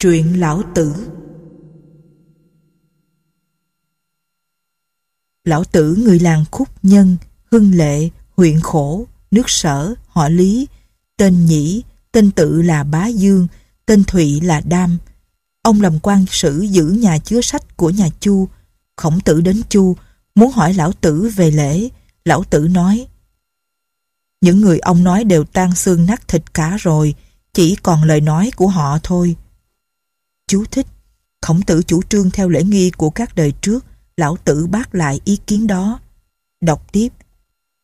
Truyện Lão Tử Lão Tử người làng Khúc Nhân, Hưng Lệ, huyện Khổ, nước Sở, họ Lý, tên Nhĩ, tên tự là Bá Dương, tên Thụy là Đam. Ông làm quan sử giữ nhà chứa sách của nhà Chu. Khổng tử đến Chu, muốn hỏi Lão Tử về lễ. Lão Tử nói, Những người ông nói đều tan xương nát thịt cả rồi, chỉ còn lời nói của họ thôi. Chú thích Khổng tử chủ trương theo lễ nghi của các đời trước, lão tử bác lại ý kiến đó. Đọc tiếp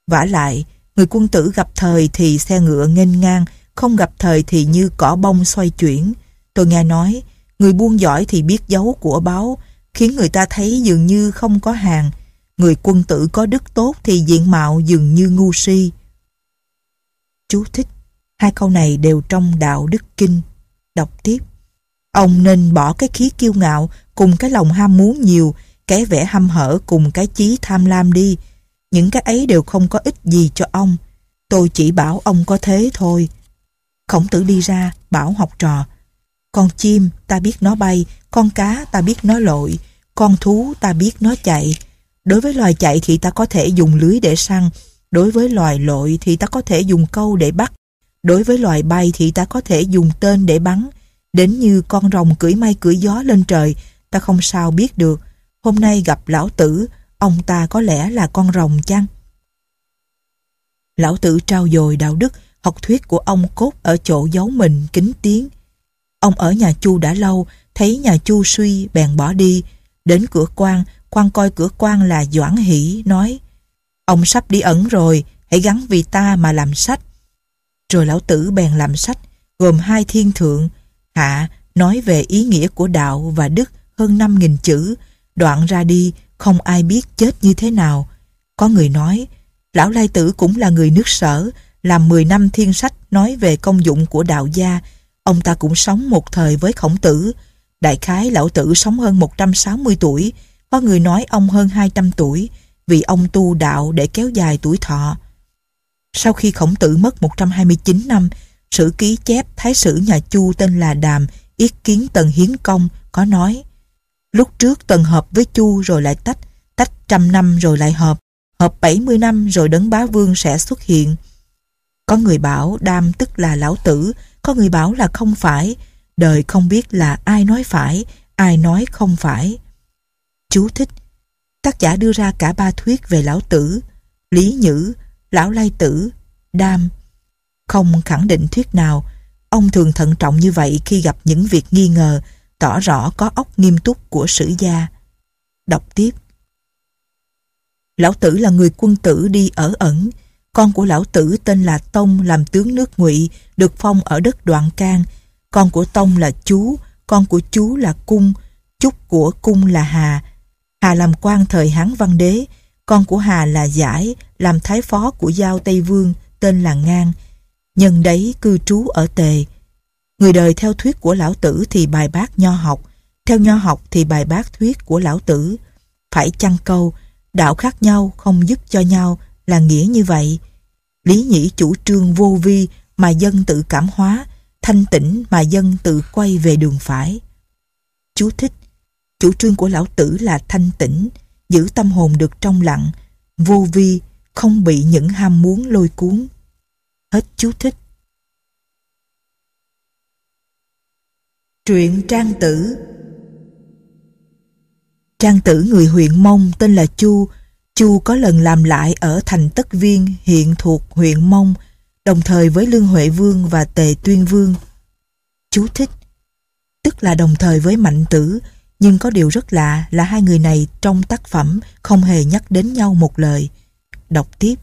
vả lại, người quân tử gặp thời thì xe ngựa nghênh ngang, không gặp thời thì như cỏ bông xoay chuyển. Tôi nghe nói, người buôn giỏi thì biết giấu của báo, khiến người ta thấy dường như không có hàng. Người quân tử có đức tốt thì diện mạo dường như ngu si. Chú thích, hai câu này đều trong đạo đức kinh. Đọc tiếp. Ông nên bỏ cái khí kiêu ngạo cùng cái lòng ham muốn nhiều, cái vẻ hăm hở cùng cái chí tham lam đi. Những cái ấy đều không có ích gì cho ông. Tôi chỉ bảo ông có thế thôi. Khổng tử đi ra, bảo học trò. Con chim, ta biết nó bay, con cá, ta biết nó lội, con thú, ta biết nó chạy. Đối với loài chạy thì ta có thể dùng lưới để săn, đối với loài lội thì ta có thể dùng câu để bắt, đối với loài bay thì ta có thể dùng tên để bắn, Đến như con rồng cưỡi mây cưỡi gió lên trời, ta không sao biết được. Hôm nay gặp lão tử, ông ta có lẽ là con rồng chăng? Lão tử trao dồi đạo đức, học thuyết của ông cốt ở chỗ giấu mình kính tiếng. Ông ở nhà Chu đã lâu, thấy nhà Chu suy bèn bỏ đi. Đến cửa quan, quan coi cửa quan là Doãn Hỷ, nói Ông sắp đi ẩn rồi, hãy gắn vì ta mà làm sách. Rồi lão tử bèn làm sách, gồm hai thiên thượng, Hạ nói về ý nghĩa của đạo và đức hơn 5.000 chữ, đoạn ra đi không ai biết chết như thế nào. Có người nói, Lão Lai Tử cũng là người nước sở, làm 10 năm thiên sách nói về công dụng của đạo gia. Ông ta cũng sống một thời với khổng tử. Đại khái Lão Tử sống hơn 160 tuổi, có người nói ông hơn 200 tuổi, vì ông tu đạo để kéo dài tuổi thọ. Sau khi khổng tử mất 129 năm, Sử ký chép thái sử nhà Chu tên là Đàm, yết kiến Tần Hiến Công, có nói Lúc trước Tần hợp với Chu rồi lại tách, tách trăm năm rồi lại hợp, hợp 70 năm rồi đấng bá vương sẽ xuất hiện. Có người bảo Đam tức là lão tử, có người bảo là không phải, đời không biết là ai nói phải, ai nói không phải. Chú thích Tác giả đưa ra cả ba thuyết về lão tử, Lý Nhữ, Lão Lai Tử, Đam, không khẳng định thuyết nào, ông thường thận trọng như vậy khi gặp những việc nghi ngờ, tỏ rõ có óc nghiêm túc của sử gia. Đọc tiếp. Lão Tử là người quân tử đi ở ẩn. Con của Lão Tử tên là Tông làm tướng nước ngụy được phong ở đất Đoạn Can. Con của Tông là Chú, con của Chú là Cung, chúc của Cung là Hà. Hà làm quan thời Hán Văn Đế, con của Hà là Giải, làm thái phó của Giao Tây Vương, tên là Ngang nhân đấy cư trú ở tề. Người đời theo thuyết của lão tử thì bài bác nho học, theo nho học thì bài bác thuyết của lão tử. Phải chăng câu, đạo khác nhau không giúp cho nhau là nghĩa như vậy. Lý nhĩ chủ trương vô vi mà dân tự cảm hóa, thanh tĩnh mà dân tự quay về đường phải. Chú thích, chủ trương của lão tử là thanh tĩnh, giữ tâm hồn được trong lặng, vô vi, không bị những ham muốn lôi cuốn. Hết chú thích. Truyện Trang Tử Trang Tử người huyện Mông tên là Chu. Chu có lần làm lại ở thành Tất Viên hiện thuộc huyện Mông, đồng thời với Lương Huệ Vương và Tề Tuyên Vương. Chú thích Tức là đồng thời với Mạnh Tử, nhưng có điều rất lạ là hai người này trong tác phẩm không hề nhắc đến nhau một lời. Đọc tiếp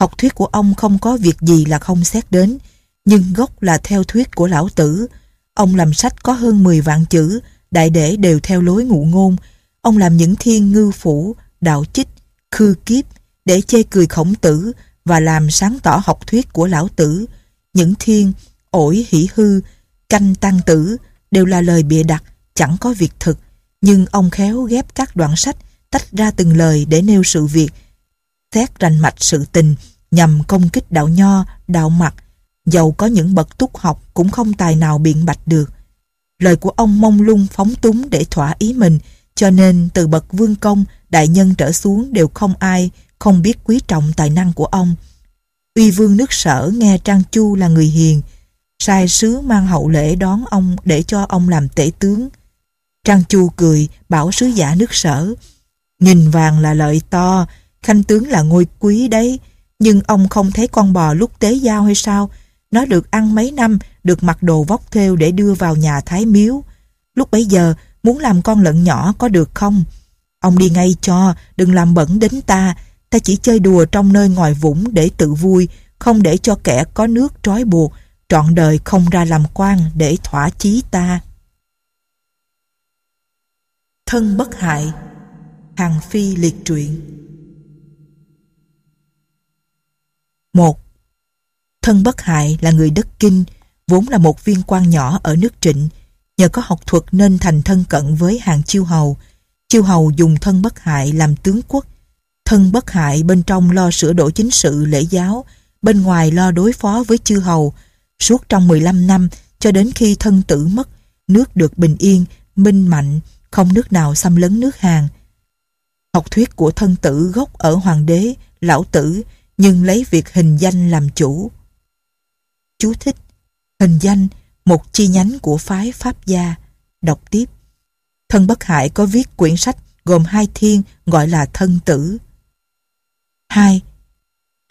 Học thuyết của ông không có việc gì là không xét đến, nhưng gốc là theo thuyết của lão tử. Ông làm sách có hơn 10 vạn chữ, đại để đều theo lối ngụ ngôn. Ông làm những thiên ngư phủ, đạo chích, khư kiếp để chê cười khổng tử và làm sáng tỏ học thuyết của lão tử. Những thiên, ổi hỷ hư, canh tăng tử đều là lời bịa đặt, chẳng có việc thực. Nhưng ông khéo ghép các đoạn sách tách ra từng lời để nêu sự việc, xét rành mạch sự tình nhằm công kích đạo nho, đạo mặt, dầu có những bậc túc học cũng không tài nào biện bạch được. Lời của ông mông lung phóng túng để thỏa ý mình, cho nên từ bậc vương công, đại nhân trở xuống đều không ai không biết quý trọng tài năng của ông. Uy vương nước sở nghe Trang Chu là người hiền, sai sứ mang hậu lễ đón ông để cho ông làm tể tướng. Trang Chu cười, bảo sứ giả nước sở. Nghìn vàng là lợi to, khanh tướng là ngôi quý đấy, nhưng ông không thấy con bò lúc tế giao hay sao? Nó được ăn mấy năm, được mặc đồ vóc thêu để đưa vào nhà thái miếu. Lúc bấy giờ, muốn làm con lợn nhỏ có được không? Ông đi ngay cho, đừng làm bẩn đến ta. Ta chỉ chơi đùa trong nơi ngoài vũng để tự vui, không để cho kẻ có nước trói buộc, trọn đời không ra làm quan để thỏa chí ta. Thân bất hại Hàng Phi liệt truyện một Thân bất hại là người đất kinh, vốn là một viên quan nhỏ ở nước trịnh, nhờ có học thuật nên thành thân cận với hàng chiêu hầu. Chiêu hầu dùng thân bất hại làm tướng quốc. Thân bất hại bên trong lo sửa đổi chính sự lễ giáo, bên ngoài lo đối phó với chư hầu. Suốt trong 15 năm, cho đến khi thân tử mất, nước được bình yên, minh mạnh, không nước nào xâm lấn nước Hàn. Học thuyết của thân tử gốc ở hoàng đế, lão tử, nhưng lấy việc hình danh làm chủ. Chú thích Hình danh, một chi nhánh của phái Pháp gia. Đọc tiếp. Thân Bất Hại có viết quyển sách gồm hai thiên gọi là thân tử. 2.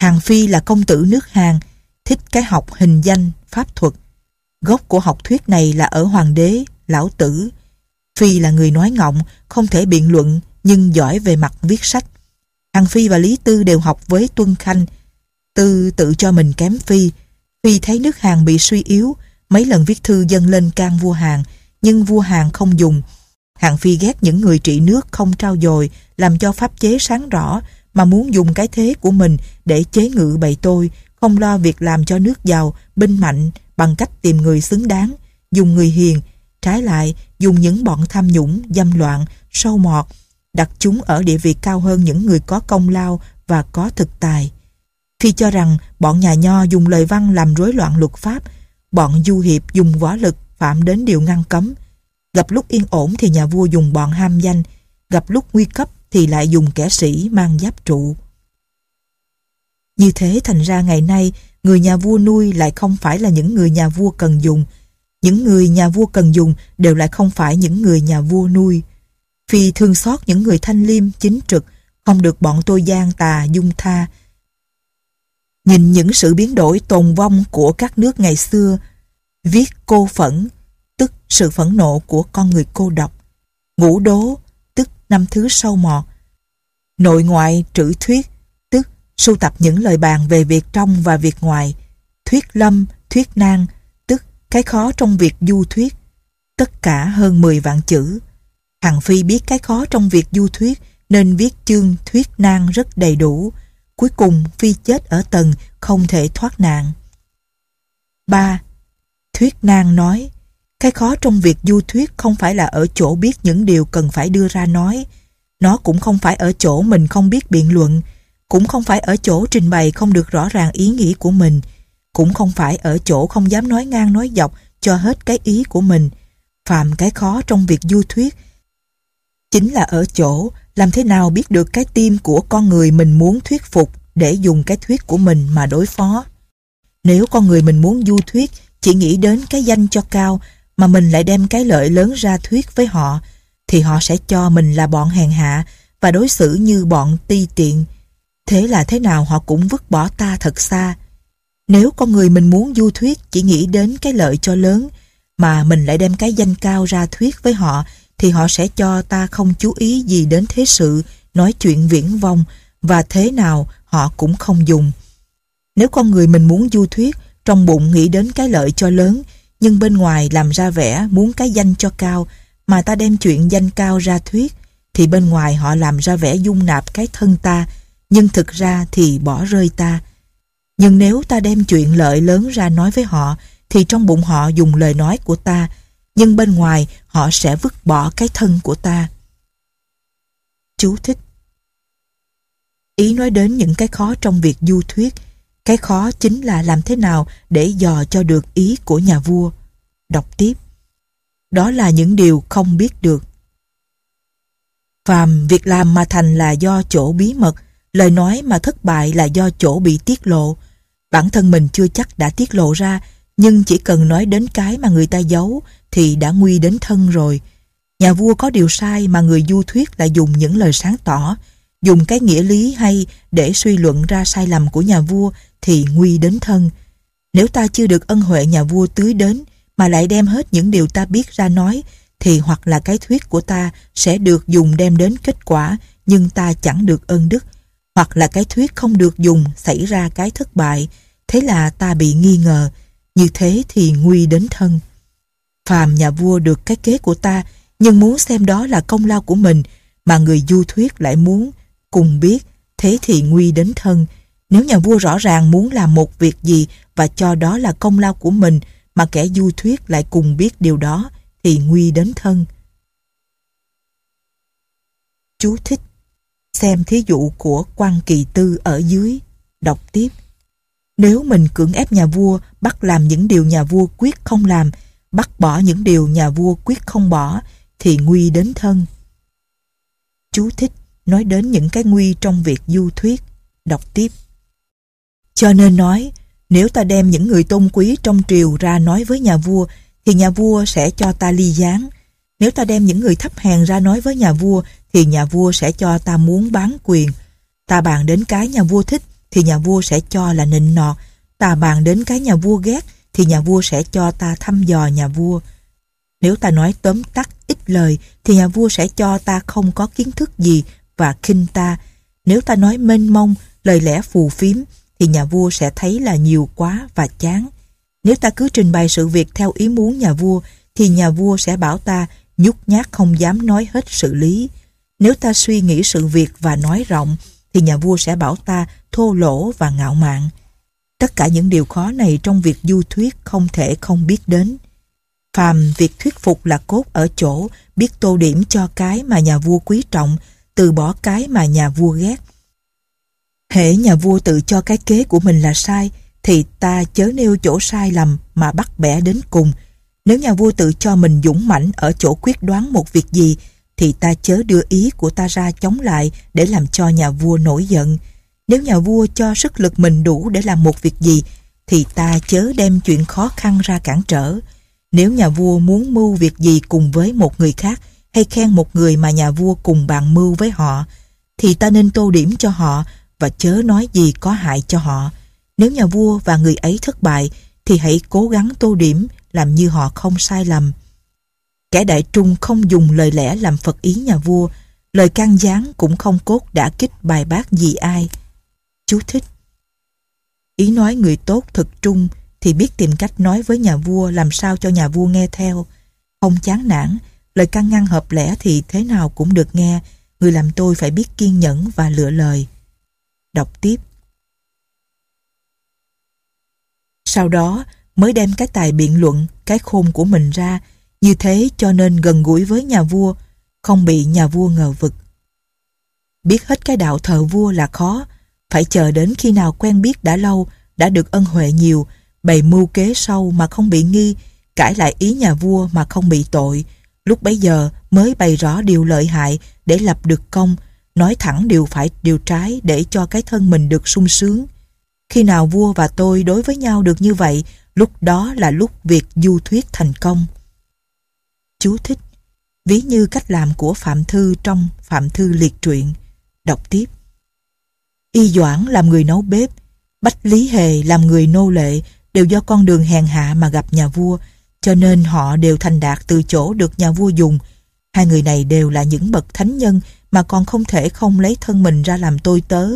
Hàng Phi là công tử nước Hàn, thích cái học hình danh, pháp thuật. Gốc của học thuyết này là ở hoàng đế, lão tử. Phi là người nói ngọng, không thể biện luận, nhưng giỏi về mặt viết sách. Hàng Phi và Lý Tư đều học với Tuân Khanh. Tư tự cho mình kém Phi. Phi thấy nước Hàn bị suy yếu, mấy lần viết thư dâng lên can vua Hàn, nhưng vua Hàn không dùng. Hàn Phi ghét những người trị nước không trao dồi, làm cho pháp chế sáng rõ, mà muốn dùng cái thế của mình để chế ngự bầy tôi, không lo việc làm cho nước giàu, binh mạnh bằng cách tìm người xứng đáng, dùng người hiền, trái lại dùng những bọn tham nhũng, dâm loạn, sâu mọt, đặt chúng ở địa vị cao hơn những người có công lao và có thực tài. Khi cho rằng bọn nhà nho dùng lời văn làm rối loạn luật pháp, bọn du hiệp dùng võ lực phạm đến điều ngăn cấm. Gặp lúc yên ổn thì nhà vua dùng bọn ham danh, gặp lúc nguy cấp thì lại dùng kẻ sĩ mang giáp trụ. Như thế thành ra ngày nay, người nhà vua nuôi lại không phải là những người nhà vua cần dùng. Những người nhà vua cần dùng đều lại không phải những người nhà vua nuôi phi thương xót những người thanh liêm, chính trực, không được bọn tôi gian tà, dung tha. Nhìn những sự biến đổi tồn vong của các nước ngày xưa, viết cô phẫn, tức sự phẫn nộ của con người cô độc. Ngũ đố, tức năm thứ sâu mọt. Nội ngoại trữ thuyết, tức sưu tập những lời bàn về việc trong và việc ngoài. Thuyết lâm, thuyết nan, tức cái khó trong việc du thuyết. Tất cả hơn 10 vạn chữ. Hằng Phi biết cái khó trong việc du thuyết nên viết chương thuyết nan rất đầy đủ. Cuối cùng Phi chết ở tầng không thể thoát nạn. 3. Thuyết nan nói Cái khó trong việc du thuyết không phải là ở chỗ biết những điều cần phải đưa ra nói. Nó cũng không phải ở chỗ mình không biết biện luận, cũng không phải ở chỗ trình bày không được rõ ràng ý nghĩ của mình, cũng không phải ở chỗ không dám nói ngang nói dọc cho hết cái ý của mình. Phạm cái khó trong việc du thuyết chính là ở chỗ, làm thế nào biết được cái tim của con người mình muốn thuyết phục để dùng cái thuyết của mình mà đối phó. Nếu con người mình muốn du thuyết, chỉ nghĩ đến cái danh cho cao mà mình lại đem cái lợi lớn ra thuyết với họ, thì họ sẽ cho mình là bọn hèn hạ và đối xử như bọn ti tiện. Thế là thế nào họ cũng vứt bỏ ta thật xa. Nếu con người mình muốn du thuyết, chỉ nghĩ đến cái lợi cho lớn mà mình lại đem cái danh cao ra thuyết với họ thì họ sẽ cho ta không chú ý gì đến thế sự, nói chuyện viễn vông và thế nào họ cũng không dùng. Nếu con người mình muốn du thuyết, trong bụng nghĩ đến cái lợi cho lớn, nhưng bên ngoài làm ra vẻ muốn cái danh cho cao, mà ta đem chuyện danh cao ra thuyết, thì bên ngoài họ làm ra vẻ dung nạp cái thân ta, nhưng thực ra thì bỏ rơi ta. Nhưng nếu ta đem chuyện lợi lớn ra nói với họ, thì trong bụng họ dùng lời nói của ta, nhưng bên ngoài họ sẽ vứt bỏ cái thân của ta. Chú thích Ý nói đến những cái khó trong việc du thuyết, cái khó chính là làm thế nào để dò cho được ý của nhà vua. Đọc tiếp. đó là những điều không biết được. Phàm việc làm mà thành là do chỗ bí mật, lời nói mà thất bại là do chỗ bị tiết lộ. Bản thân mình chưa chắc đã tiết lộ ra, nhưng chỉ cần nói đến cái mà người ta giấu thì đã nguy đến thân rồi. Nhà vua có điều sai mà người du thuyết lại dùng những lời sáng tỏ, dùng cái nghĩa lý hay để suy luận ra sai lầm của nhà vua thì nguy đến thân. Nếu ta chưa được ân huệ nhà vua tưới đến mà lại đem hết những điều ta biết ra nói thì hoặc là cái thuyết của ta sẽ được dùng đem đến kết quả nhưng ta chẳng được ơn đức hoặc là cái thuyết không được dùng xảy ra cái thất bại thế là ta bị nghi ngờ như thế thì nguy đến thân phàm nhà vua được cái kế của ta nhưng muốn xem đó là công lao của mình mà người du thuyết lại muốn cùng biết thế thì nguy đến thân nếu nhà vua rõ ràng muốn làm một việc gì và cho đó là công lao của mình mà kẻ du thuyết lại cùng biết điều đó thì nguy đến thân. Chú thích Xem thí dụ của quan kỳ tư ở dưới, đọc tiếp. Nếu mình cưỡng ép nhà vua bắt làm những điều nhà vua quyết không làm, bắt bỏ những điều nhà vua quyết không bỏ, thì nguy đến thân. Chú thích nói đến những cái nguy trong việc du thuyết, đọc tiếp. Cho nên nói, nếu ta đem những người tôn quý trong triều ra nói với nhà vua, thì nhà vua sẽ cho ta ly gián. Nếu ta đem những người thấp hèn ra nói với nhà vua, thì nhà vua sẽ cho ta muốn bán quyền. Ta bàn đến cái nhà vua thích, thì nhà vua sẽ cho là nịnh nọt. Ta bàn đến cái nhà vua ghét, thì nhà vua sẽ cho ta thăm dò nhà vua. Nếu ta nói tóm tắt ít lời, thì nhà vua sẽ cho ta không có kiến thức gì và khinh ta. Nếu ta nói mênh mông, lời lẽ phù phiếm, thì nhà vua sẽ thấy là nhiều quá và chán. Nếu ta cứ trình bày sự việc theo ý muốn nhà vua, thì nhà vua sẽ bảo ta nhút nhát không dám nói hết sự lý. Nếu ta suy nghĩ sự việc và nói rộng, thì nhà vua sẽ bảo ta thô lỗ và ngạo mạn. Tất cả những điều khó này trong việc du thuyết không thể không biết đến. Phàm việc thuyết phục là cốt ở chỗ biết tô điểm cho cái mà nhà vua quý trọng, từ bỏ cái mà nhà vua ghét. Hễ nhà vua tự cho cái kế của mình là sai, thì ta chớ nêu chỗ sai lầm mà bắt bẻ đến cùng. Nếu nhà vua tự cho mình dũng mãnh ở chỗ quyết đoán một việc gì, thì ta chớ đưa ý của ta ra chống lại để làm cho nhà vua nổi giận. Nếu nhà vua cho sức lực mình đủ để làm một việc gì, thì ta chớ đem chuyện khó khăn ra cản trở. Nếu nhà vua muốn mưu việc gì cùng với một người khác, hay khen một người mà nhà vua cùng bàn mưu với họ, thì ta nên tô điểm cho họ và chớ nói gì có hại cho họ. Nếu nhà vua và người ấy thất bại, thì hãy cố gắng tô điểm làm như họ không sai lầm. Kẻ đại trung không dùng lời lẽ làm phật ý nhà vua, lời can gián cũng không cốt đã kích bài bác gì ai. Chú thích Ý nói người tốt thực trung thì biết tìm cách nói với nhà vua làm sao cho nhà vua nghe theo. Không chán nản, lời căn ngăn hợp lẽ thì thế nào cũng được nghe, người làm tôi phải biết kiên nhẫn và lựa lời. Đọc tiếp Sau đó mới đem cái tài biện luận, cái khôn của mình ra, như thế cho nên gần gũi với nhà vua, không bị nhà vua ngờ vực. Biết hết cái đạo thờ vua là khó, phải chờ đến khi nào quen biết đã lâu, đã được ân huệ nhiều, bày mưu kế sâu mà không bị nghi, cãi lại ý nhà vua mà không bị tội. Lúc bấy giờ mới bày rõ điều lợi hại để lập được công, nói thẳng điều phải điều trái để cho cái thân mình được sung sướng. Khi nào vua và tôi đối với nhau được như vậy, lúc đó là lúc việc du thuyết thành công. Chú thích Ví như cách làm của Phạm Thư trong Phạm Thư liệt truyện. Đọc tiếp. Y Doãn làm người nấu bếp, Bách Lý Hề làm người nô lệ đều do con đường hèn hạ mà gặp nhà vua, cho nên họ đều thành đạt từ chỗ được nhà vua dùng. Hai người này đều là những bậc thánh nhân mà còn không thể không lấy thân mình ra làm tôi tớ,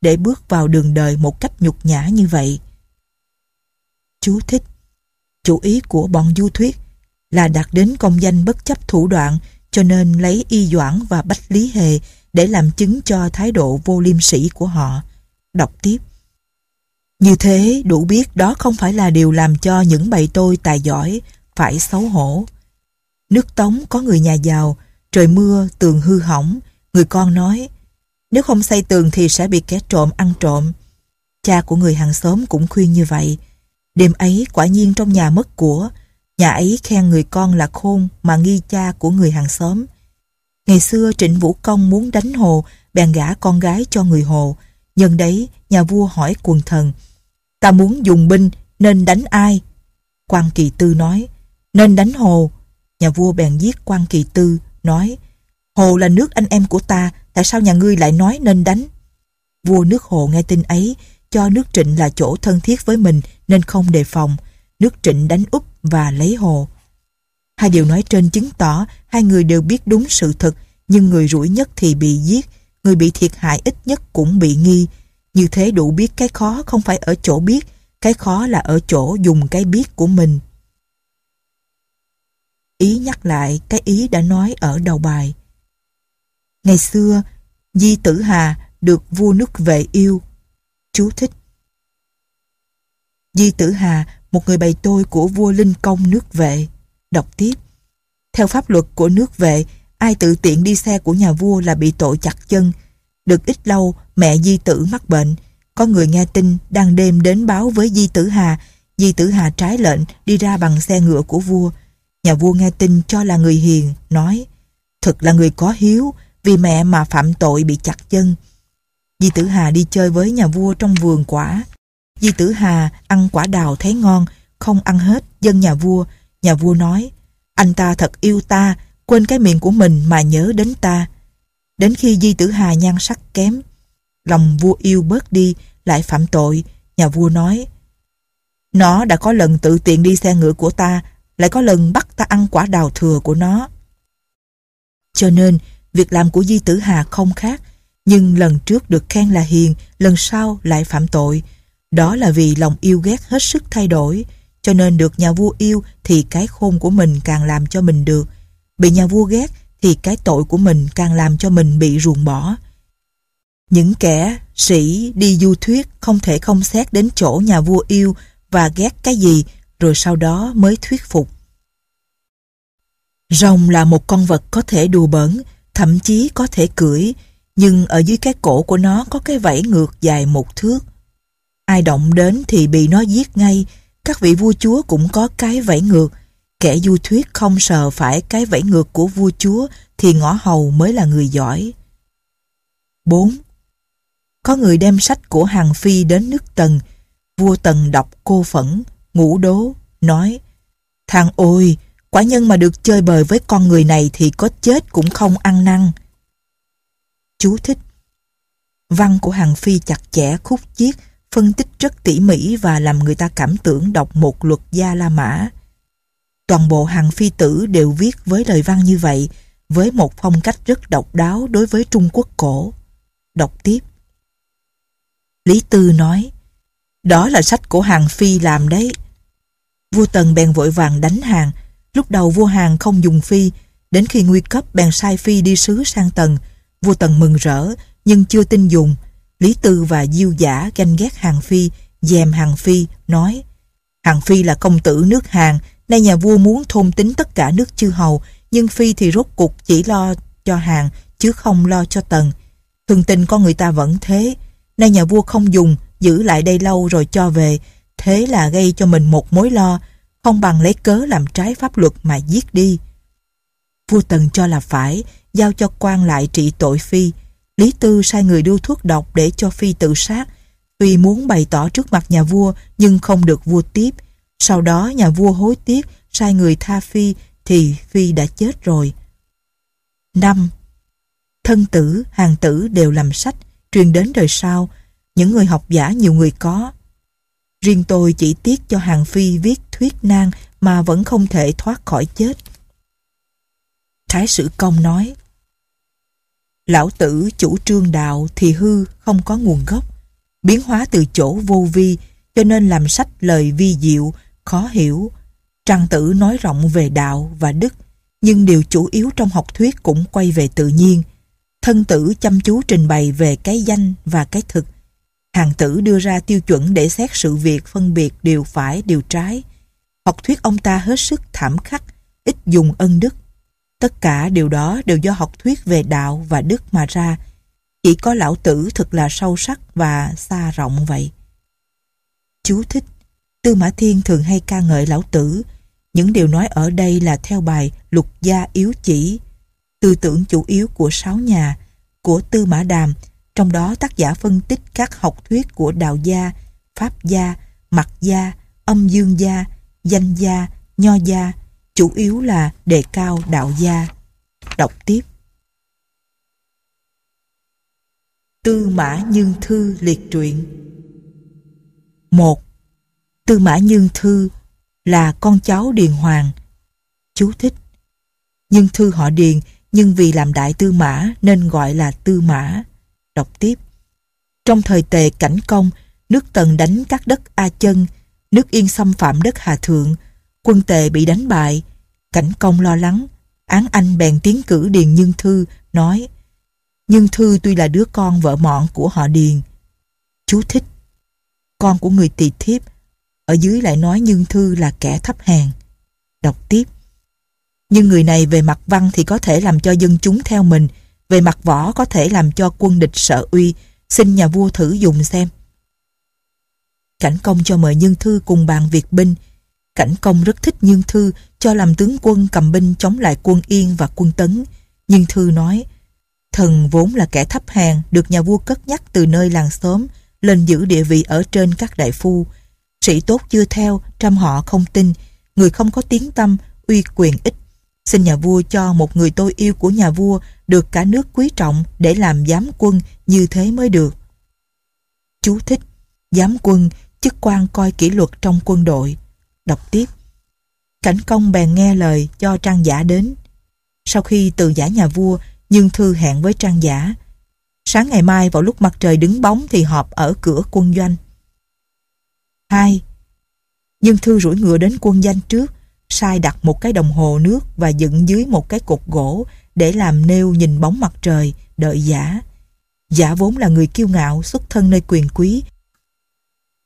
để bước vào đường đời một cách nhục nhã như vậy. Chú thích Chủ ý của bọn du thuyết là đạt đến công danh bất chấp thủ đoạn cho nên lấy y doãn và bách lý hề để làm chứng cho thái độ vô liêm sĩ của họ. Đọc tiếp Như thế đủ biết đó không phải là điều làm cho những bầy tôi tài giỏi phải xấu hổ. Nước Tống có người nhà giàu, trời mưa, tường hư hỏng, người con nói nếu không xây tường thì sẽ bị kẻ trộm ăn trộm. Cha của người hàng xóm cũng khuyên như vậy. Đêm ấy quả nhiên trong nhà mất của. Nhà ấy khen người con là khôn mà nghi cha của người hàng xóm. Ngày xưa Trịnh Vũ Công muốn đánh Hồ, bèn gả con gái cho người Hồ. Nhân đấy, nhà vua hỏi quần thần, ta muốn dùng binh nên đánh ai? quan Kỳ Tư nói, nên đánh Hồ. Nhà vua bèn giết quan Kỳ Tư, nói, Hồ là nước anh em của ta, tại sao nhà ngươi lại nói nên đánh? Vua nước Hồ nghe tin ấy, cho nước Trịnh là chỗ thân thiết với mình nên không đề phòng. Nước Trịnh đánh úp và lấy Hồ. Hai điều nói trên chứng tỏ hai người đều biết đúng sự thật, nhưng người rủi nhất thì bị giết, người bị thiệt hại ít nhất cũng bị nghi. Như thế đủ biết cái khó không phải ở chỗ biết, cái khó là ở chỗ dùng cái biết của mình. Ý nhắc lại cái ý đã nói ở đầu bài. Ngày xưa, Di Tử Hà được vua nước vệ yêu. Chú thích. Di Tử Hà, một người bày tôi của vua Linh Công nước vệ. Đọc tiếp. Theo pháp luật của nước vệ, ai tự tiện đi xe của nhà vua là bị tội chặt chân. Được ít lâu, mẹ Di Tử mắc bệnh. Có người nghe tin đang đêm đến báo với Di Tử Hà. Di Tử Hà trái lệnh đi ra bằng xe ngựa của vua. Nhà vua nghe tin cho là người hiền, nói Thực là người có hiếu, vì mẹ mà phạm tội bị chặt chân. Di Tử Hà đi chơi với nhà vua trong vườn quả. Di Tử Hà ăn quả đào thấy ngon, không ăn hết, dân nhà vua. Nhà vua nói, anh ta thật yêu ta, quên cái miệng của mình mà nhớ đến ta. Đến khi Di Tử Hà nhan sắc kém, lòng vua yêu bớt đi, lại phạm tội, nhà vua nói, nó đã có lần tự tiện đi xe ngựa của ta, lại có lần bắt ta ăn quả đào thừa của nó. Cho nên, việc làm của Di Tử Hà không khác, nhưng lần trước được khen là hiền, lần sau lại phạm tội. Đó là vì lòng yêu ghét hết sức thay đổi, cho nên được nhà vua yêu thì cái khôn của mình càng làm cho mình được. Bị nhà vua ghét thì cái tội của mình càng làm cho mình bị ruồng bỏ. Những kẻ sĩ đi du thuyết không thể không xét đến chỗ nhà vua yêu và ghét cái gì rồi sau đó mới thuyết phục. Rồng là một con vật có thể đùa bỡn, thậm chí có thể cưỡi, nhưng ở dưới cái cổ của nó có cái vảy ngược dài một thước. Ai động đến thì bị nó giết ngay, các vị vua chúa cũng có cái vẫy ngược. Kẻ du thuyết không sờ phải cái vẫy ngược của vua chúa thì ngõ hầu mới là người giỏi. 4. Có người đem sách của Hàng Phi đến nước Tần. Vua Tần đọc cô phẫn, ngũ đố, nói Thằng ôi, quả nhân mà được chơi bời với con người này thì có chết cũng không ăn năn. Chú thích Văn của Hàng Phi chặt chẽ khúc chiết, phân tích rất tỉ mỉ và làm người ta cảm tưởng đọc một luật gia La Mã. Toàn bộ Hàng Phi tử đều viết với lời văn như vậy, với một phong cách rất độc đáo đối với Trung Quốc cổ. Đọc tiếp. Lý Tư nói, đó là sách của Hàng Phi làm đấy. Vua Tần bèn vội vàng đánh Hàng. Lúc đầu vua Hàng không dùng Phi, đến khi nguy cấp bèn sai Phi đi sứ sang Tần. Vua Tần mừng rỡ, nhưng chưa tin dùng. Lý Tư và Diêu Giả ganh ghét Hàng Phi, dèm Hàng Phi, nói Hàng Phi là công tử nước Hàng, nay nhà vua muốn thôn tính tất cả nước chư hầu, nhưng Phi thì rốt cục chỉ lo cho Hàng, chứ không lo cho Tần. Thường tình con người ta vẫn thế, nay nhà vua không dùng, giữ lại đây lâu rồi cho về, thế là gây cho mình một mối lo, không bằng lấy cớ làm trái pháp luật mà giết đi. Vua Tần cho là phải, giao cho quan lại trị tội Phi. Lý Tư sai người đưa thuốc độc để cho Phi tự sát. Phi muốn bày tỏ trước mặt nhà vua nhưng không được vua tiếp. Sau đó nhà vua hối tiếc sai người tha Phi thì Phi đã chết rồi. 5. Thân tử, hàng tử đều làm sách, truyền đến đời sau. Những người học giả nhiều người có. Riêng tôi chỉ tiếc cho hàng Phi viết thuyết nan mà vẫn không thể thoát khỏi chết. Thái sử công nói Lão tử chủ trương đạo thì hư, không có nguồn gốc. Biến hóa từ chỗ vô vi, cho nên làm sách lời vi diệu, khó hiểu. Trang tử nói rộng về đạo và đức, nhưng điều chủ yếu trong học thuyết cũng quay về tự nhiên. Thân tử chăm chú trình bày về cái danh và cái thực. Hàng tử đưa ra tiêu chuẩn để xét sự việc, phân biệt điều phải, điều trái. Học thuyết ông ta hết sức thảm khắc, ít dùng ân đức. Tất cả điều đó đều do học thuyết về đạo và đức mà ra. Chỉ có lão tử thật là sâu sắc và xa rộng vậy. Chú thích Tư Mã Thiên thường hay ca ngợi lão tử. Những điều nói ở đây là theo bài Lục Gia Yếu Chỉ, tư tưởng chủ yếu của Sáu Nhà, của Tư Mã Đàm, trong đó tác giả phân tích các học thuyết của đạo gia, pháp gia, mặt gia, âm dương gia, danh gia, nho gia, chủ yếu là đề cao đạo gia. Đọc tiếp. Tư Mã Nhân Thư liệt truyện một Tư Mã Nhân Thư là con cháu Điền Hoàng. Chú thích Nhân Thư họ Điền nhưng vì làm đại tư mã nên gọi là tư mã. Đọc tiếp. Trong thời tề cảnh công, nước Tần đánh các đất A Chân, nước Yên xâm phạm đất Hà Thượng, quân tề bị đánh bại. Cảnh công lo lắng, án anh bèn tiến cử Điền Nhân Thư, nói Nhân Thư tuy là đứa con vợ mọn của họ Điền. Chú thích. Con của người tỳ thiếp, ở dưới lại nói Nhân Thư là kẻ thấp hèn. Đọc tiếp. Nhưng người này về mặt văn thì có thể làm cho dân chúng theo mình, về mặt võ có thể làm cho quân địch sợ uy, xin nhà vua thử dùng xem. Cảnh công cho mời Nhân Thư cùng bàn việc binh. Cảnh công rất thích Nhân Thư cho làm tướng quân cầm binh chống lại quân Yên và quân Tấn. Nhân Thư nói, thần vốn là kẻ thấp hèn được nhà vua cất nhắc từ nơi làng xóm lên giữ địa vị ở trên các đại phu. Sĩ tốt chưa theo, trăm họ không tin, người không có tiếng tâm, uy quyền ít Xin nhà vua cho một người tôi yêu của nhà vua được cả nước quý trọng để làm giám quân như thế mới được. Chú thích, giám quân, chức quan coi kỷ luật trong quân đội. Đọc tiếp. Cảnh công bèn nghe lời cho trang giả đến. Sau khi từ giả nhà vua, nhưng thư hẹn với trang giả. Sáng ngày mai vào lúc mặt trời đứng bóng thì họp ở cửa quân doanh. 2. Nhưng thư rủi ngựa đến quân danh trước sai đặt một cái đồng hồ nước và dựng dưới một cái cột gỗ để làm nêu nhìn bóng mặt trời, đợi giả. Giả vốn là người kiêu ngạo, xuất thân nơi quyền quý.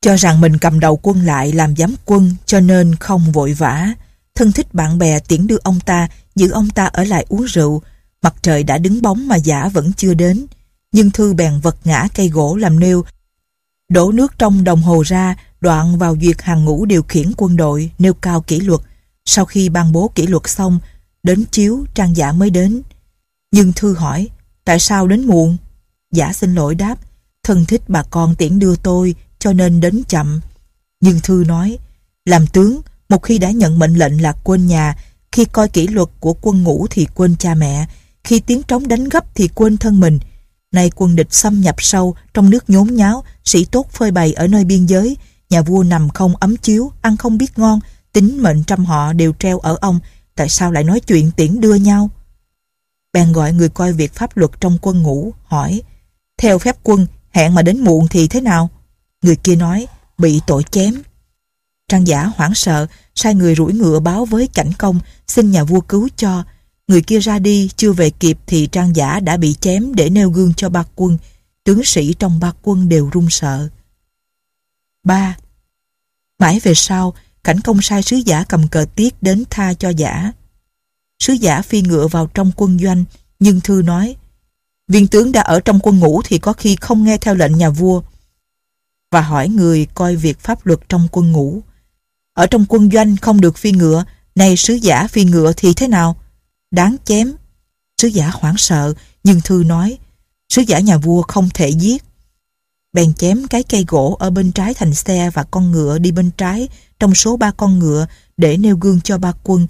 Cho rằng mình cầm đầu quân lại làm giám quân cho nên không vội vã. Thân thích bạn bè tiễn đưa ông ta, giữ ông ta ở lại uống rượu. Mặt trời đã đứng bóng mà giả vẫn chưa đến. Nhưng Thư bèn vật ngã cây gỗ làm nêu, đổ nước trong đồng hồ ra, đoạn vào duyệt hàng ngũ điều khiển quân đội, nêu cao kỷ luật, sau khi ban bố kỷ luật xong, đến chiếu trang giả mới đến. Nhưng Thư hỏi, tại sao đến muộn? Giả xin lỗi đáp, thân thích bà con tiễn đưa tôi, cho nên đến chậm. Nhưng Thư nói, làm tướng, một khi đã nhận mệnh lệnh là quên nhà, khi coi kỷ luật của quân ngũ thì quên cha mẹ, khi tiếng trống đánh gấp thì quên thân mình. Nay quân địch xâm nhập sâu, trong nước nhốn nháo, sĩ tốt phơi bày ở nơi biên giới, nhà vua nằm không ấm chiếu, ăn không biết ngon, tính mệnh trăm họ đều treo ở ông, tại sao lại nói chuyện tiễn đưa nhau? Bèn gọi người coi việc pháp luật trong quân ngũ, hỏi, theo phép quân, hẹn mà đến muộn thì thế nào? Người kia nói, bị tội chém. Trang giả hoảng sợ, sai người rủi ngựa báo với cảnh công, xin nhà vua cứu cho. Người kia ra đi, chưa về kịp thì trang giả đã bị chém để nêu gương cho ba quân. Tướng sĩ trong ba quân đều run sợ. 3. Mãi về sau, Cảnh công sai sứ giả cầm cờ tiết đến tha cho giả. Sứ giả phi ngựa vào trong quân doanh, nhưng thư nói, viên tướng đã ở trong quân ngũ thì có khi không nghe theo lệnh nhà vua. Và hỏi người coi việc pháp luật trong quân ngũ. Ở trong quân doanh không được phi ngựa, này sứ giả phi ngựa thì thế nào? Đáng chém. Sứ giả hoảng sợ, nhưng thư nói, sứ giả nhà vua không thể giết. Bèn chém cái cây gỗ ở bên trái thành xe và con ngựa đi bên trái trong số ba con ngựa để nêu gương cho ba quân,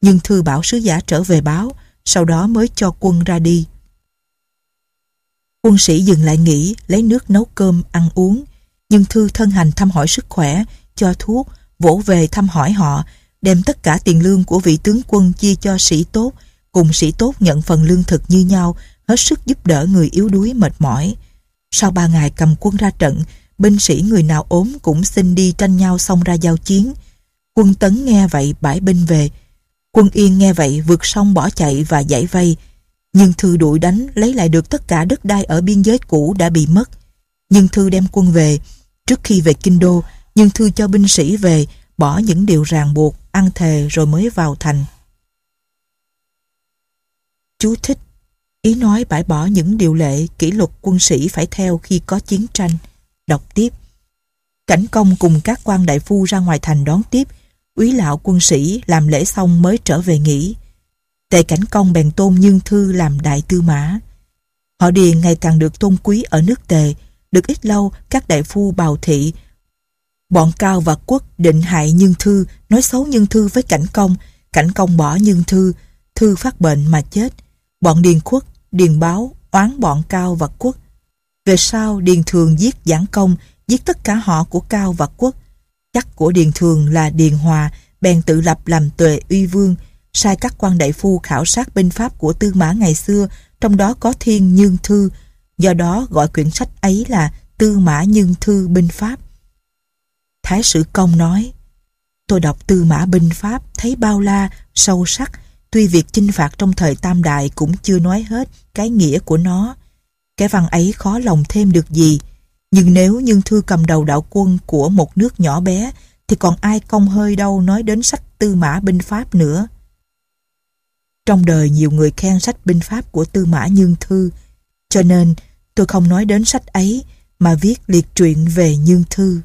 nhưng thư bảo sứ giả trở về báo, sau đó mới cho quân ra đi. Quân sĩ dừng lại nghỉ, lấy nước nấu cơm, ăn uống, nhưng thư thân hành thăm hỏi sức khỏe, cho thuốc, vỗ về thăm hỏi họ, đem tất cả tiền lương của vị tướng quân chia cho sĩ tốt, cùng sĩ tốt nhận phần lương thực như nhau, hết sức giúp đỡ người yếu đuối mệt mỏi. Sau ba ngày cầm quân ra trận, binh sĩ người nào ốm cũng xin đi tranh nhau xông ra giao chiến. Quân Tấn nghe vậy bãi binh về. Quân Yên nghe vậy vượt sông bỏ chạy và giải vây. Nhưng Thư đuổi đánh lấy lại được tất cả đất đai ở biên giới cũ đã bị mất. Nhưng Thư đem quân về. Trước khi về Kinh Đô, nhưng Thư cho binh sĩ về, bỏ những điều ràng buộc, ăn thề rồi mới vào thành. Chú thích Ý nói bãi bỏ những điều lệ, kỷ luật quân sĩ phải theo khi có chiến tranh. Đọc tiếp. Cảnh công cùng các quan đại phu ra ngoài thành đón tiếp. úy lão quân sĩ làm lễ xong mới trở về nghỉ. Tề Cảnh Công bèn tôn Nhân Thư làm đại tư mã. Họ Điền ngày càng được tôn quý ở nước Tề, được ít lâu các đại phu bào thị Bọn Cao và Quốc định hại Nhân Thư, nói xấu Nhân Thư với Cảnh Công, Cảnh Công bỏ Nhân Thư, Thư phát bệnh mà chết. Bọn Điền Khuất, Điền Báo, oán bọn Cao và Quốc. Về sau, Điền Thường giết Giảng Công, giết tất cả họ của Cao và Quốc. Chắc của Điền Thường là Điền Hòa, bèn tự lập làm tuệ uy vương, sai các quan đại phu khảo sát binh pháp của Tư Mã ngày xưa, trong đó có Thiên Nhân Thư, do đó gọi quyển sách ấy là Tư Mã Nhân Thư Binh Pháp. Thái sử công nói, tôi đọc Tư Mã Binh Pháp thấy bao la, sâu sắc, tuy việc chinh phạt trong thời Tam Đại cũng chưa nói hết cái nghĩa của nó. Cái văn ấy khó lòng thêm được gì, nhưng nếu Nhân Thư cầm đầu đạo quân của một nước nhỏ bé thì còn ai công hơi đâu nói đến sách Tư Mã Binh Pháp nữa. Trong đời nhiều người khen sách binh pháp của Tư Mã Nhân Thư, cho nên tôi không nói đến sách ấy, mà viết liệt truyện về Nhân Thư.